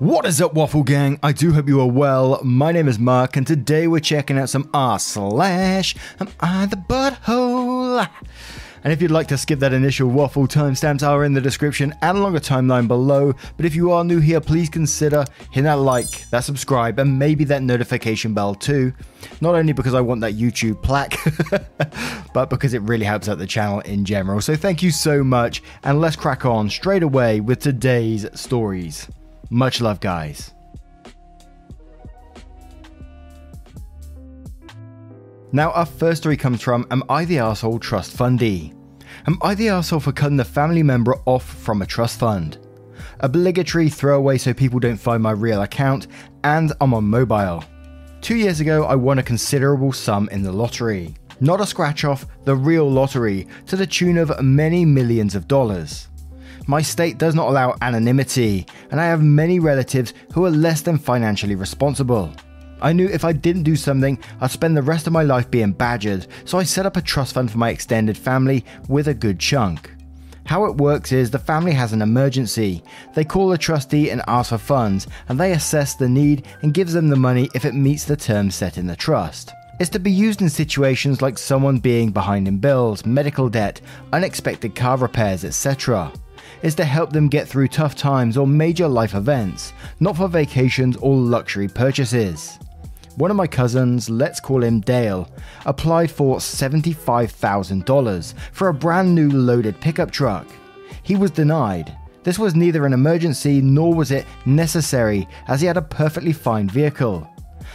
What is up, Waffle Gang? I do hope you are well. My name is Mark, and today we're checking out some r slash Am I the Butthole? And if you'd like to skip that initial waffle, timestamps are in the description and along a timeline below. But if you are new here, please consider hitting that like, that subscribe, and maybe that notification bell too. Not only because I want that YouTube plaque, but because it really helps out the channel in general. So thank you so much, and let's crack on straight away with today's stories. Much love, guys. Now, our first story comes from Am I the Arsehole Trust Fundee? Am I the arsehole for cutting a family member off from a trust fund? Obligatory throwaway so people don't find my real account, and I'm on mobile. Two years ago, I won a considerable sum in the lottery. Not a scratch off, the real lottery, to the tune of many millions of dollars. My state does not allow anonymity, and I have many relatives who are less than financially responsible. I knew if I didn't do something, I'd spend the rest of my life being badgered, so I set up a trust fund for my extended family with a good chunk. How it works is the family has an emergency. They call a trustee and ask for funds, and they assess the need and gives them the money if it meets the terms set in the trust. It's to be used in situations like someone being behind in bills, medical debt, unexpected car repairs, etc is to help them get through tough times or major life events, not for vacations or luxury purchases. One of my cousins, let's call him Dale, applied for $75,000 for a brand new loaded pickup truck. He was denied. This was neither an emergency nor was it necessary, as he had a perfectly fine vehicle.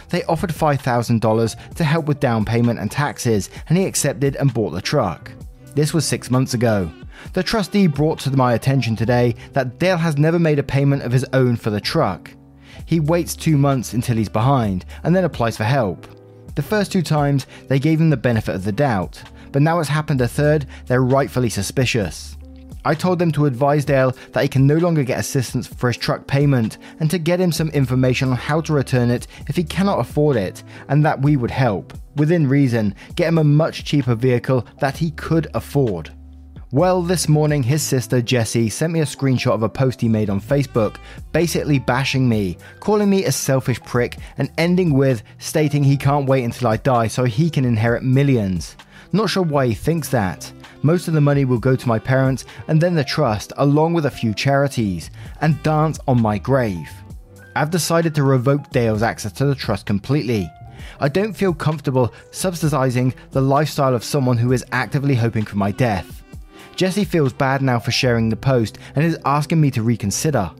They offered $5,000 to help with down payment and taxes, and he accepted and bought the truck. This was six months ago. The trustee brought to my attention today that Dale has never made a payment of his own for the truck. He waits two months until he's behind and then applies for help. The first two times, they gave him the benefit of the doubt, but now it's happened a third, they're rightfully suspicious. I told them to advise Dale that he can no longer get assistance for his truck payment and to get him some information on how to return it if he cannot afford it, and that we would help, within reason, get him a much cheaper vehicle that he could afford. Well, this morning, his sister Jessie sent me a screenshot of a post he made on Facebook, basically bashing me, calling me a selfish prick, and ending with stating he can't wait until I die so he can inherit millions. Not sure why he thinks that. Most of the money will go to my parents and then the trust, along with a few charities, and dance on my grave. I've decided to revoke Dale's access to the trust completely. I don't feel comfortable subsidizing the lifestyle of someone who is actively hoping for my death. Jesse feels bad now for sharing the post and is asking me to reconsider.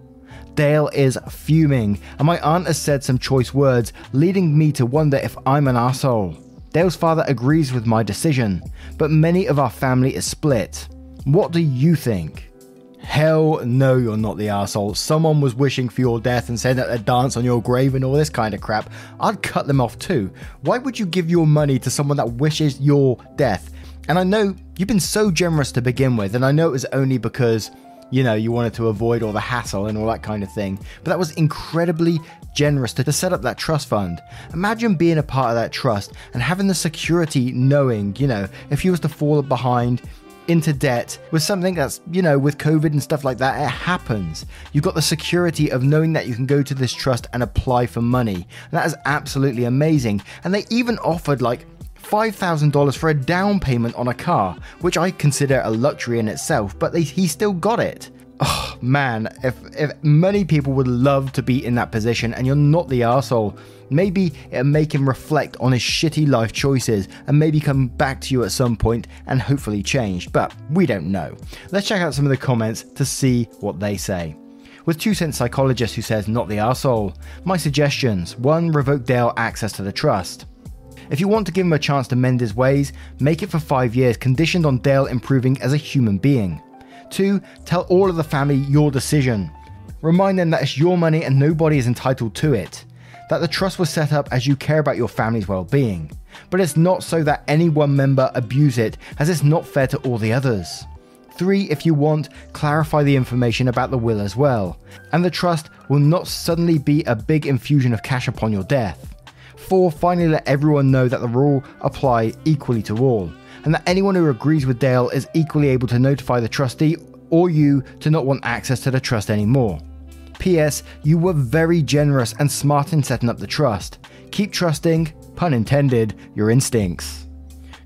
Dale is fuming, and my aunt has said some choice words, leading me to wonder if I'm an asshole. Dale's father agrees with my decision, but many of our family is split. What do you think? Hell no, you're not the asshole. Someone was wishing for your death and said that they'd dance on your grave and all this kind of crap. I'd cut them off too. Why would you give your money to someone that wishes your death? And I know you've been so generous to begin with, and I know it was only because, you know, you wanted to avoid all the hassle and all that kind of thing, but that was incredibly generous to, to set up that trust fund. Imagine being a part of that trust and having the security knowing, you know, if you was to fall behind, into debt with something that's, you know, with COVID and stuff like that, it happens. You've got the security of knowing that you can go to this trust and apply for money. And that is absolutely amazing. And they even offered like $5,000 for a down payment on a car, which I consider a luxury in itself, but he still got it. Oh man, if, if many people would love to be in that position and you're not the asshole, maybe it'll make him reflect on his shitty life choices and maybe come back to you at some point and hopefully change, but we don't know. Let's check out some of the comments to see what they say with Two Cent Psychologist who says, Not the asshole. My suggestions 1. Revoke Dale access to the trust. If you want to give him a chance to mend his ways, make it for five years, conditioned on Dale improving as a human being. Two, tell all of the family your decision. Remind them that it's your money and nobody is entitled to it. That the trust was set up as you care about your family's well being. But it's not so that any one member abuse it, as it's not fair to all the others. 3. If you want, clarify the information about the will as well, and the trust will not suddenly be a big infusion of cash upon your death. 4. Finally, let everyone know that the rule apply equally to all, and that anyone who agrees with Dale is equally able to notify the trustee or you to not want access to the trust anymore. P.S. You were very generous and smart in setting up the trust. Keep trusting, pun intended, your instincts.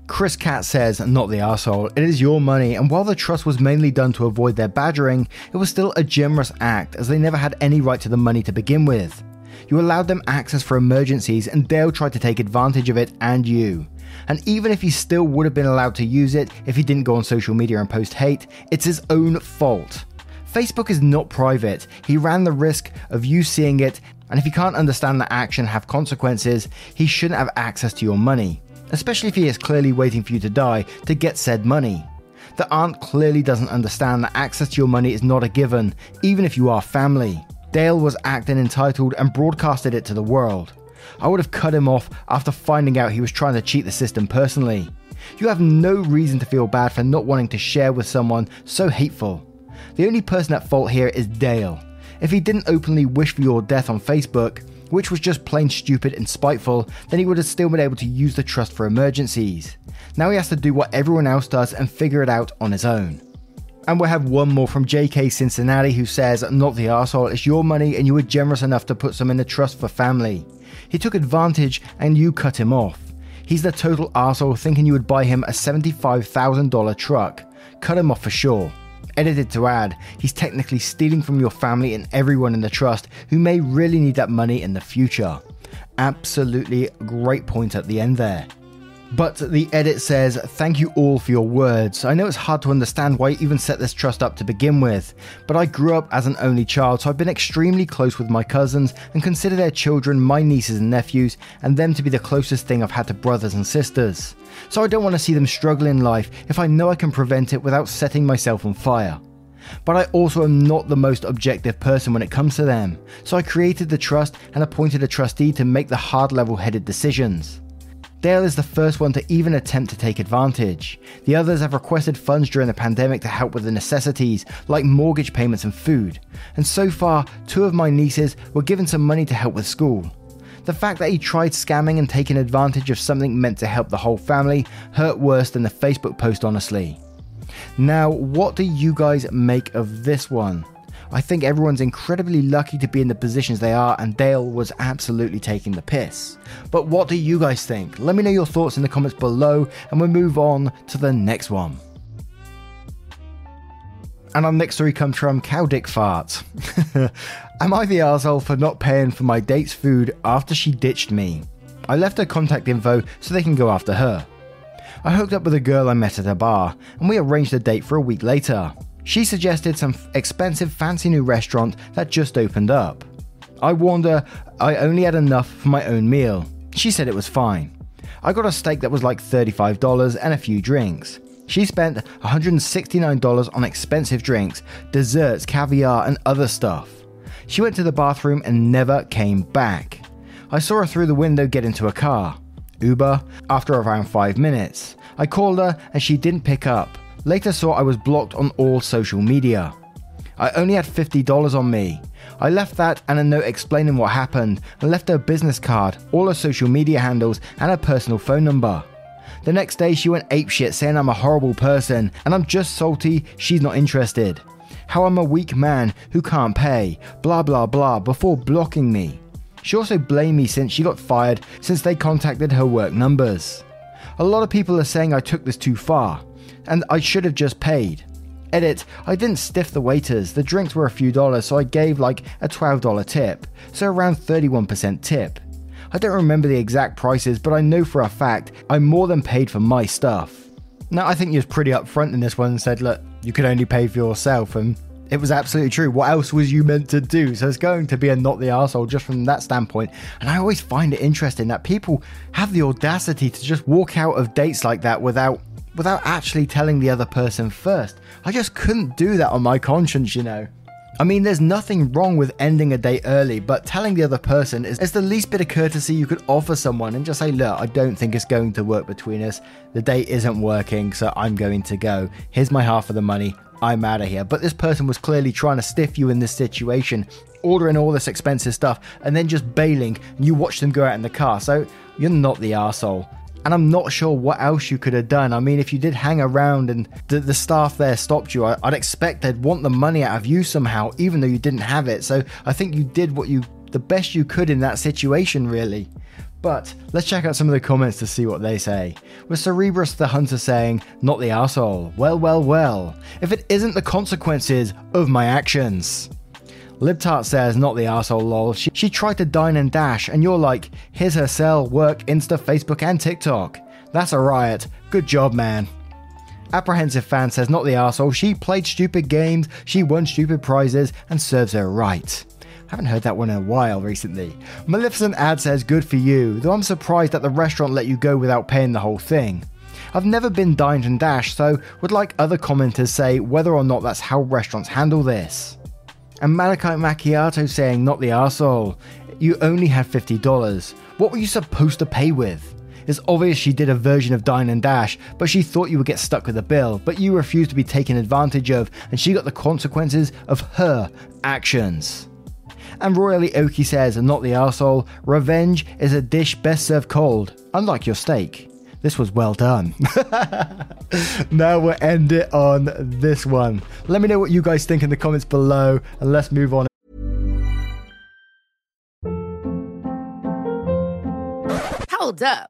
Chris Cat says, not the asshole, it is your money, and while the trust was mainly done to avoid their badgering, it was still a generous act as they never had any right to the money to begin with. You allowed them access for emergencies, and Dale tried to take advantage of it and you. And even if he still would have been allowed to use it if he didn't go on social media and post hate, it's his own fault. Facebook is not private. He ran the risk of you seeing it, and if he can't understand that action have consequences, he shouldn't have access to your money especially if he is clearly waiting for you to die to get said money. The aunt clearly doesn't understand that access to your money is not a given, even if you are family. Dale was acting entitled and broadcasted it to the world. I would have cut him off after finding out he was trying to cheat the system personally. You have no reason to feel bad for not wanting to share with someone so hateful. The only person at fault here is Dale. If he didn't openly wish for your death on Facebook, which was just plain stupid and spiteful, then he would have still been able to use the trust for emergencies. Now he has to do what everyone else does and figure it out on his own. And we'll have one more from JK Cincinnati who says, Not the asshole, it's your money and you were generous enough to put some in the trust for family. He took advantage and you cut him off. He's the total asshole thinking you would buy him a $75,000 truck. Cut him off for sure. Edited to add, he's technically stealing from your family and everyone in the trust who may really need that money in the future. Absolutely great point at the end there. But the edit says, Thank you all for your words. I know it's hard to understand why you even set this trust up to begin with, but I grew up as an only child, so I've been extremely close with my cousins and consider their children my nieces and nephews, and them to be the closest thing I've had to brothers and sisters. So I don't want to see them struggle in life if I know I can prevent it without setting myself on fire. But I also am not the most objective person when it comes to them, so I created the trust and appointed a trustee to make the hard level headed decisions. Dale is the first one to even attempt to take advantage. The others have requested funds during the pandemic to help with the necessities, like mortgage payments and food. And so far, two of my nieces were given some money to help with school. The fact that he tried scamming and taking advantage of something meant to help the whole family hurt worse than the Facebook post, honestly. Now, what do you guys make of this one? I think everyone's incredibly lucky to be in the positions they are, and Dale was absolutely taking the piss. But what do you guys think? Let me know your thoughts in the comments below, and we'll move on to the next one. And our next story comes from Cow Dick Fart. Am I the arsehole for not paying for my date's food after she ditched me? I left her contact info so they can go after her. I hooked up with a girl I met at a bar, and we arranged a date for a week later. She suggested some expensive, fancy new restaurant that just opened up. I warned her I only had enough for my own meal. She said it was fine. I got a steak that was like $35 and a few drinks. She spent $169 on expensive drinks, desserts, caviar, and other stuff. She went to the bathroom and never came back. I saw her through the window get into a car. Uber, after around 5 minutes. I called her and she didn't pick up. Later saw I was blocked on all social media. I only had $50 on me. I left that and a note explaining what happened and left her business card, all her social media handles, and her personal phone number. The next day she went apeshit saying I'm a horrible person and I'm just salty she's not interested. How I'm a weak man who can't pay, blah blah blah, before blocking me. She also blamed me since she got fired since they contacted her work numbers. A lot of people are saying I took this too far and I should have just paid. Edit, I didn't stiff the waiters, the drinks were a few dollars, so I gave like a $12 tip, so around 31% tip. I don't remember the exact prices, but I know for a fact I more than paid for my stuff. Now, I think you was pretty upfront in this one and said, look, you could only pay for yourself, and it was absolutely true. What else was you meant to do? So it's going to be a not the asshole just from that standpoint. And I always find it interesting that people have the audacity to just walk out of dates like that without without actually telling the other person first. I just couldn't do that on my conscience, you know. I mean, there's nothing wrong with ending a date early, but telling the other person is, is the least bit of courtesy you could offer someone and just say, Look, I don't think it's going to work between us. The date isn't working, so I'm going to go. Here's my half of the money. I'm out of here. But this person was clearly trying to stiff you in this situation, ordering all this expensive stuff, and then just bailing, and you watch them go out in the car. So you're not the asshole. And I'm not sure what else you could have done. I mean, if you did hang around and the, the staff there stopped you, I, I'd expect they'd want the money out of you somehow, even though you didn't have it. So I think you did what you, the best you could in that situation, really. But let's check out some of the comments to see what they say. With Cerebrus the Hunter saying, Not the asshole. Well, well, well. If it isn't the consequences of my actions. Libtart says, Not the asshole, lol. She, she tried to dine and dash, and you're like, Here's her cell, work, Insta, Facebook, and TikTok. That's a riot. Good job, man. Apprehensive fan says, Not the asshole. She played stupid games, she won stupid prizes, and serves her right. Haven't heard that one in a while recently. Maleficent ad says, Good for you, though I'm surprised that the restaurant let you go without paying the whole thing. I've never been dined and dashed, so would like other commenters say whether or not that's how restaurants handle this. And Malachite Macchiato saying, Not the arsehole. You only had $50. What were you supposed to pay with? It's obvious she did a version of Dine and Dash, but she thought you would get stuck with the bill, but you refused to be taken advantage of, and she got the consequences of her actions. And Royally Oki says, not the arsehole, revenge is a dish best served cold, unlike your steak. This was well done. now we'll end it on this one. Let me know what you guys think in the comments below, and let's move on. Hold up.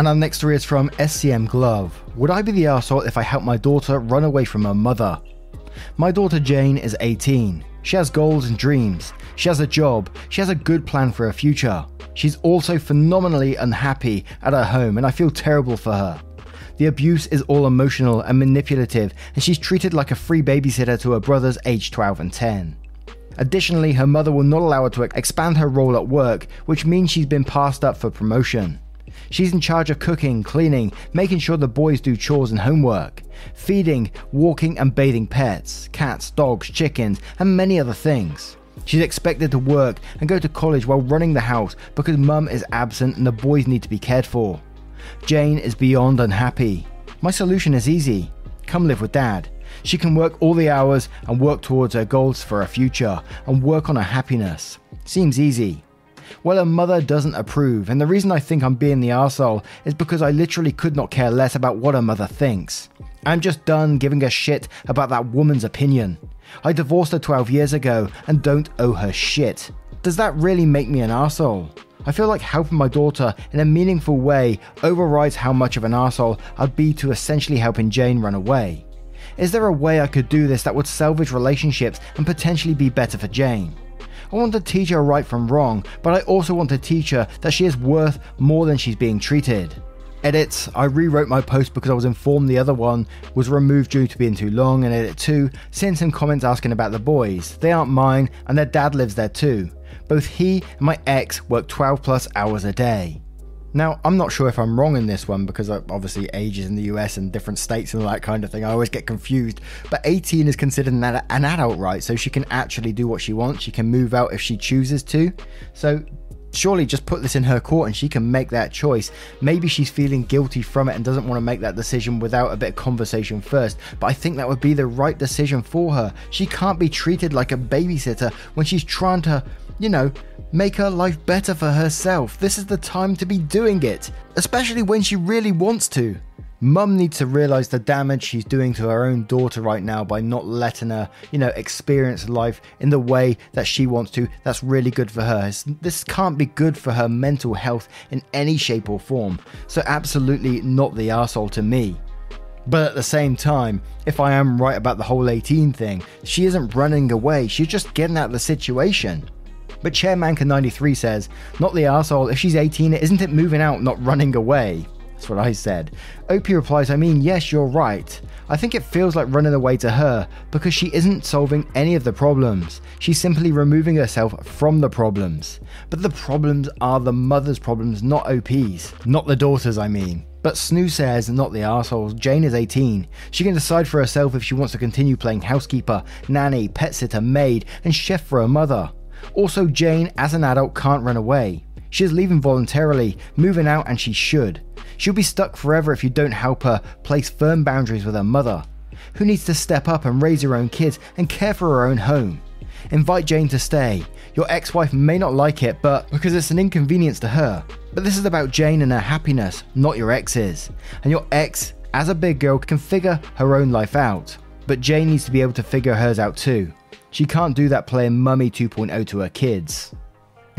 And our next story is from SCM Glove. Would I be the asshole if I helped my daughter run away from her mother? My daughter Jane is 18. She has goals and dreams. She has a job. She has a good plan for her future. She's also phenomenally unhappy at her home, and I feel terrible for her. The abuse is all emotional and manipulative, and she's treated like a free babysitter to her brothers aged 12 and 10. Additionally, her mother will not allow her to expand her role at work, which means she's been passed up for promotion. She's in charge of cooking, cleaning, making sure the boys do chores and homework, feeding, walking, and bathing pets cats, dogs, chickens, and many other things. She's expected to work and go to college while running the house because mum is absent and the boys need to be cared for. Jane is beyond unhappy. My solution is easy come live with dad. She can work all the hours and work towards her goals for her future and work on her happiness. Seems easy. Well, her mother doesn't approve, and the reason I think I'm being the arsehole is because I literally could not care less about what her mother thinks. I'm just done giving a shit about that woman's opinion. I divorced her 12 years ago and don't owe her shit. Does that really make me an arsehole? I feel like helping my daughter in a meaningful way overrides how much of an arsehole I'd be to essentially helping Jane run away. Is there a way I could do this that would salvage relationships and potentially be better for Jane? I want to teach her right from wrong, but I also want to teach her that she is worth more than she's being treated. Edits I rewrote my post because I was informed the other one was removed due to being too long, and edit 2 sent some comments asking about the boys. They aren't mine, and their dad lives there too. Both he and my ex work 12 plus hours a day. Now, I'm not sure if I'm wrong in this one because uh, obviously ages in the US and different states and all that kind of thing, I always get confused. But 18 is considered an, an adult, right? So she can actually do what she wants. She can move out if she chooses to. So surely just put this in her court and she can make that choice. Maybe she's feeling guilty from it and doesn't want to make that decision without a bit of conversation first, but I think that would be the right decision for her. She can't be treated like a babysitter when she's trying to, you know, make her life better for herself. This is the time to be doing it, especially when she really wants to. Mum needs to realize the damage she's doing to her own daughter right now by not letting her, you know, experience life in the way that she wants to. That's really good for her. This can't be good for her mental health in any shape or form. So, absolutely not the asshole to me. But at the same time, if I am right about the whole 18 thing, she isn't running away, she's just getting out of the situation. But Chairmanka93 says, Not the asshole, if she's 18, isn't it moving out, not running away? That's what I said. OP replies, I mean, yes, you're right. I think it feels like running away to her because she isn't solving any of the problems. She's simply removing herself from the problems. But the problems are the mother's problems, not OP's. Not the daughter's, I mean. But Snoo says, not the assholes. Jane is 18. She can decide for herself if she wants to continue playing housekeeper, nanny, pet sitter, maid, and chef for her mother. Also, Jane, as an adult, can't run away. She is leaving voluntarily, moving out, and she should. She'll be stuck forever if you don't help her place firm boundaries with her mother, who needs to step up and raise her own kids and care for her own home. Invite Jane to stay. Your ex wife may not like it, but because it's an inconvenience to her. But this is about Jane and her happiness, not your ex's. And your ex, as a big girl, can figure her own life out. But Jane needs to be able to figure hers out too. She can't do that playing Mummy 2.0 to her kids.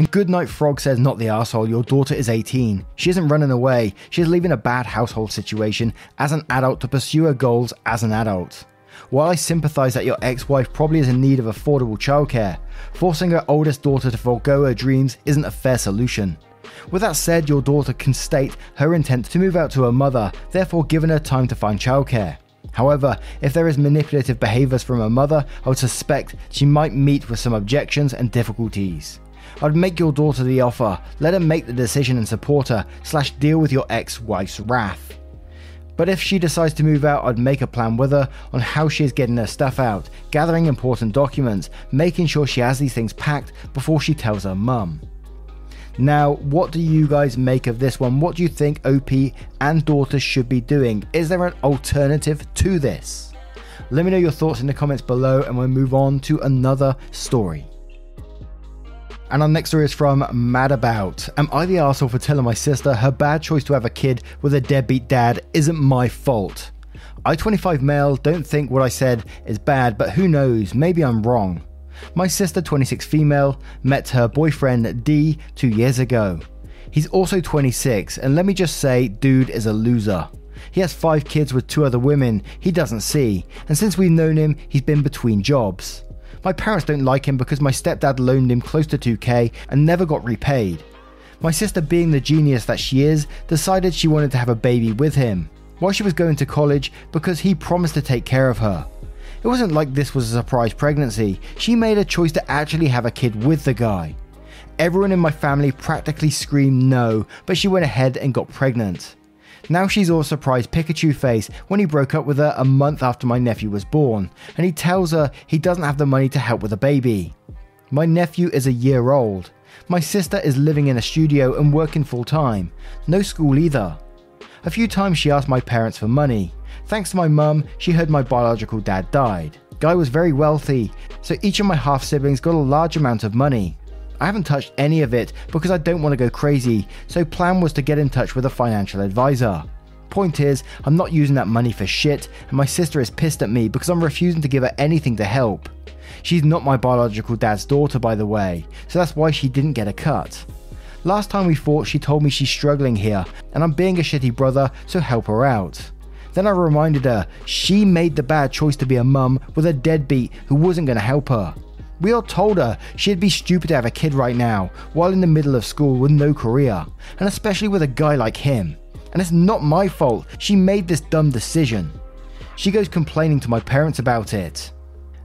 And Goodnight Frog says, Not the asshole, your daughter is 18. She isn't running away, she is leaving a bad household situation as an adult to pursue her goals as an adult. While I sympathise that your ex wife probably is in need of affordable childcare, forcing her oldest daughter to forego her dreams isn't a fair solution. With that said, your daughter can state her intent to move out to her mother, therefore giving her time to find childcare. However, if there is manipulative behaviours from her mother, I would suspect she might meet with some objections and difficulties. I'd make your daughter the offer, let her make the decision and support her, slash deal with your ex-wife's wrath. But if she decides to move out, I'd make a plan with her on how she is getting her stuff out, gathering important documents, making sure she has these things packed before she tells her mum. Now, what do you guys make of this one? What do you think OP and daughter should be doing? Is there an alternative to this? Let me know your thoughts in the comments below and we'll move on to another story. And our next story is from Mad About. Am I the asshole for telling my sister her bad choice to have a kid with a deadbeat dad isn't my fault? I, 25 male, don't think what I said is bad, but who knows, maybe I'm wrong. My sister, 26 female, met her boyfriend D two years ago. He's also 26, and let me just say, dude is a loser. He has five kids with two other women he doesn't see, and since we've known him, he's been between jobs. My parents don't like him because my stepdad loaned him close to 2k and never got repaid. My sister, being the genius that she is, decided she wanted to have a baby with him while she was going to college because he promised to take care of her. It wasn't like this was a surprise pregnancy. She made a choice to actually have a kid with the guy. Everyone in my family practically screamed no, but she went ahead and got pregnant. Now she's all surprised Pikachu face when he broke up with her a month after my nephew was born, and he tells her he doesn't have the money to help with a baby. My nephew is a year old. My sister is living in a studio and working full time. No school either. A few times she asked my parents for money. Thanks to my mum, she heard my biological dad died. Guy was very wealthy, so each of my half siblings got a large amount of money. I haven't touched any of it because I don't want to go crazy, so plan was to get in touch with a financial advisor. Point is, I'm not using that money for shit, and my sister is pissed at me because I'm refusing to give her anything to help. She's not my biological dad's daughter, by the way, so that's why she didn't get a cut. Last time we fought, she told me she's struggling here, and I'm being a shitty brother, so help her out. Then I reminded her she made the bad choice to be a mum with a deadbeat who wasn't going to help her. We all told her she'd be stupid to have a kid right now while in the middle of school with no career, and especially with a guy like him. And it's not my fault she made this dumb decision. She goes complaining to my parents about it.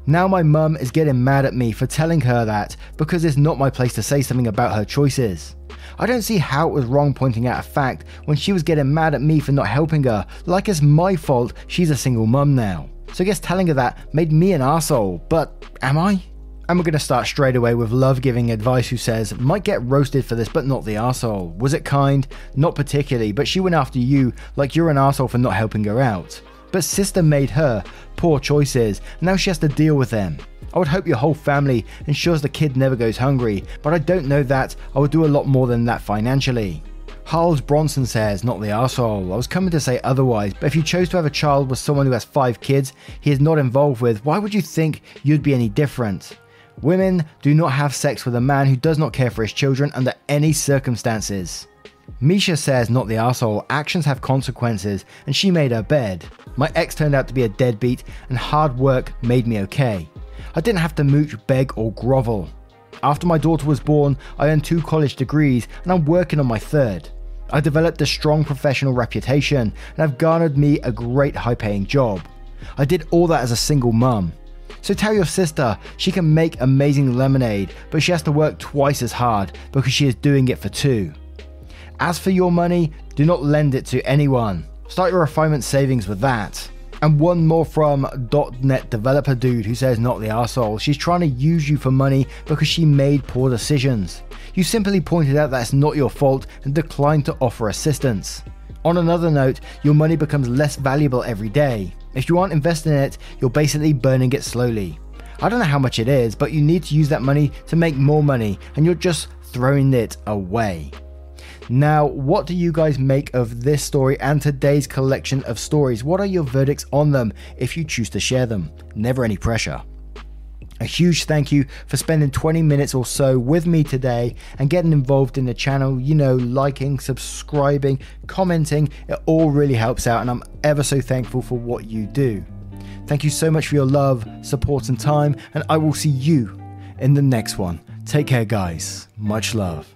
Now my mum is getting mad at me for telling her that because it's not my place to say something about her choices. I don't see how it was wrong pointing out a fact when she was getting mad at me for not helping her, like it's my fault she's a single mum now. So I guess telling her that made me an asshole, but am I? And we're going to start straight away with Love giving advice who says, Might get roasted for this, but not the asshole. Was it kind? Not particularly, but she went after you like you're an asshole for not helping her out. But sister made her poor choices, now she has to deal with them. I would hope your whole family ensures the kid never goes hungry, but I don't know that I would do a lot more than that financially. Harles Bronson says, not the asshole. I was coming to say otherwise, but if you chose to have a child with someone who has five kids he is not involved with, why would you think you'd be any different? Women do not have sex with a man who does not care for his children under any circumstances. Misha says, not the asshole, actions have consequences, and she made her bed. My ex turned out to be a deadbeat, and hard work made me okay. I didn't have to mooch, beg, or grovel. After my daughter was born, I earned two college degrees, and I'm working on my third. I developed a strong professional reputation, and have garnered me a great high paying job. I did all that as a single mum. So tell your sister she can make amazing lemonade, but she has to work twice as hard because she is doing it for two. As for your money, do not lend it to anyone. Start your refinement savings with that. And one more from .NET developer dude who says not the asshole. She's trying to use you for money because she made poor decisions. You simply pointed out that it's not your fault and declined to offer assistance. On another note, your money becomes less valuable every day. If you aren't investing in it, you're basically burning it slowly. I don't know how much it is, but you need to use that money to make more money, and you're just throwing it away. Now, what do you guys make of this story and today's collection of stories? What are your verdicts on them if you choose to share them? Never any pressure. A huge thank you for spending 20 minutes or so with me today and getting involved in the channel. You know, liking, subscribing, commenting, it all really helps out, and I'm ever so thankful for what you do. Thank you so much for your love, support, and time, and I will see you in the next one. Take care, guys. Much love.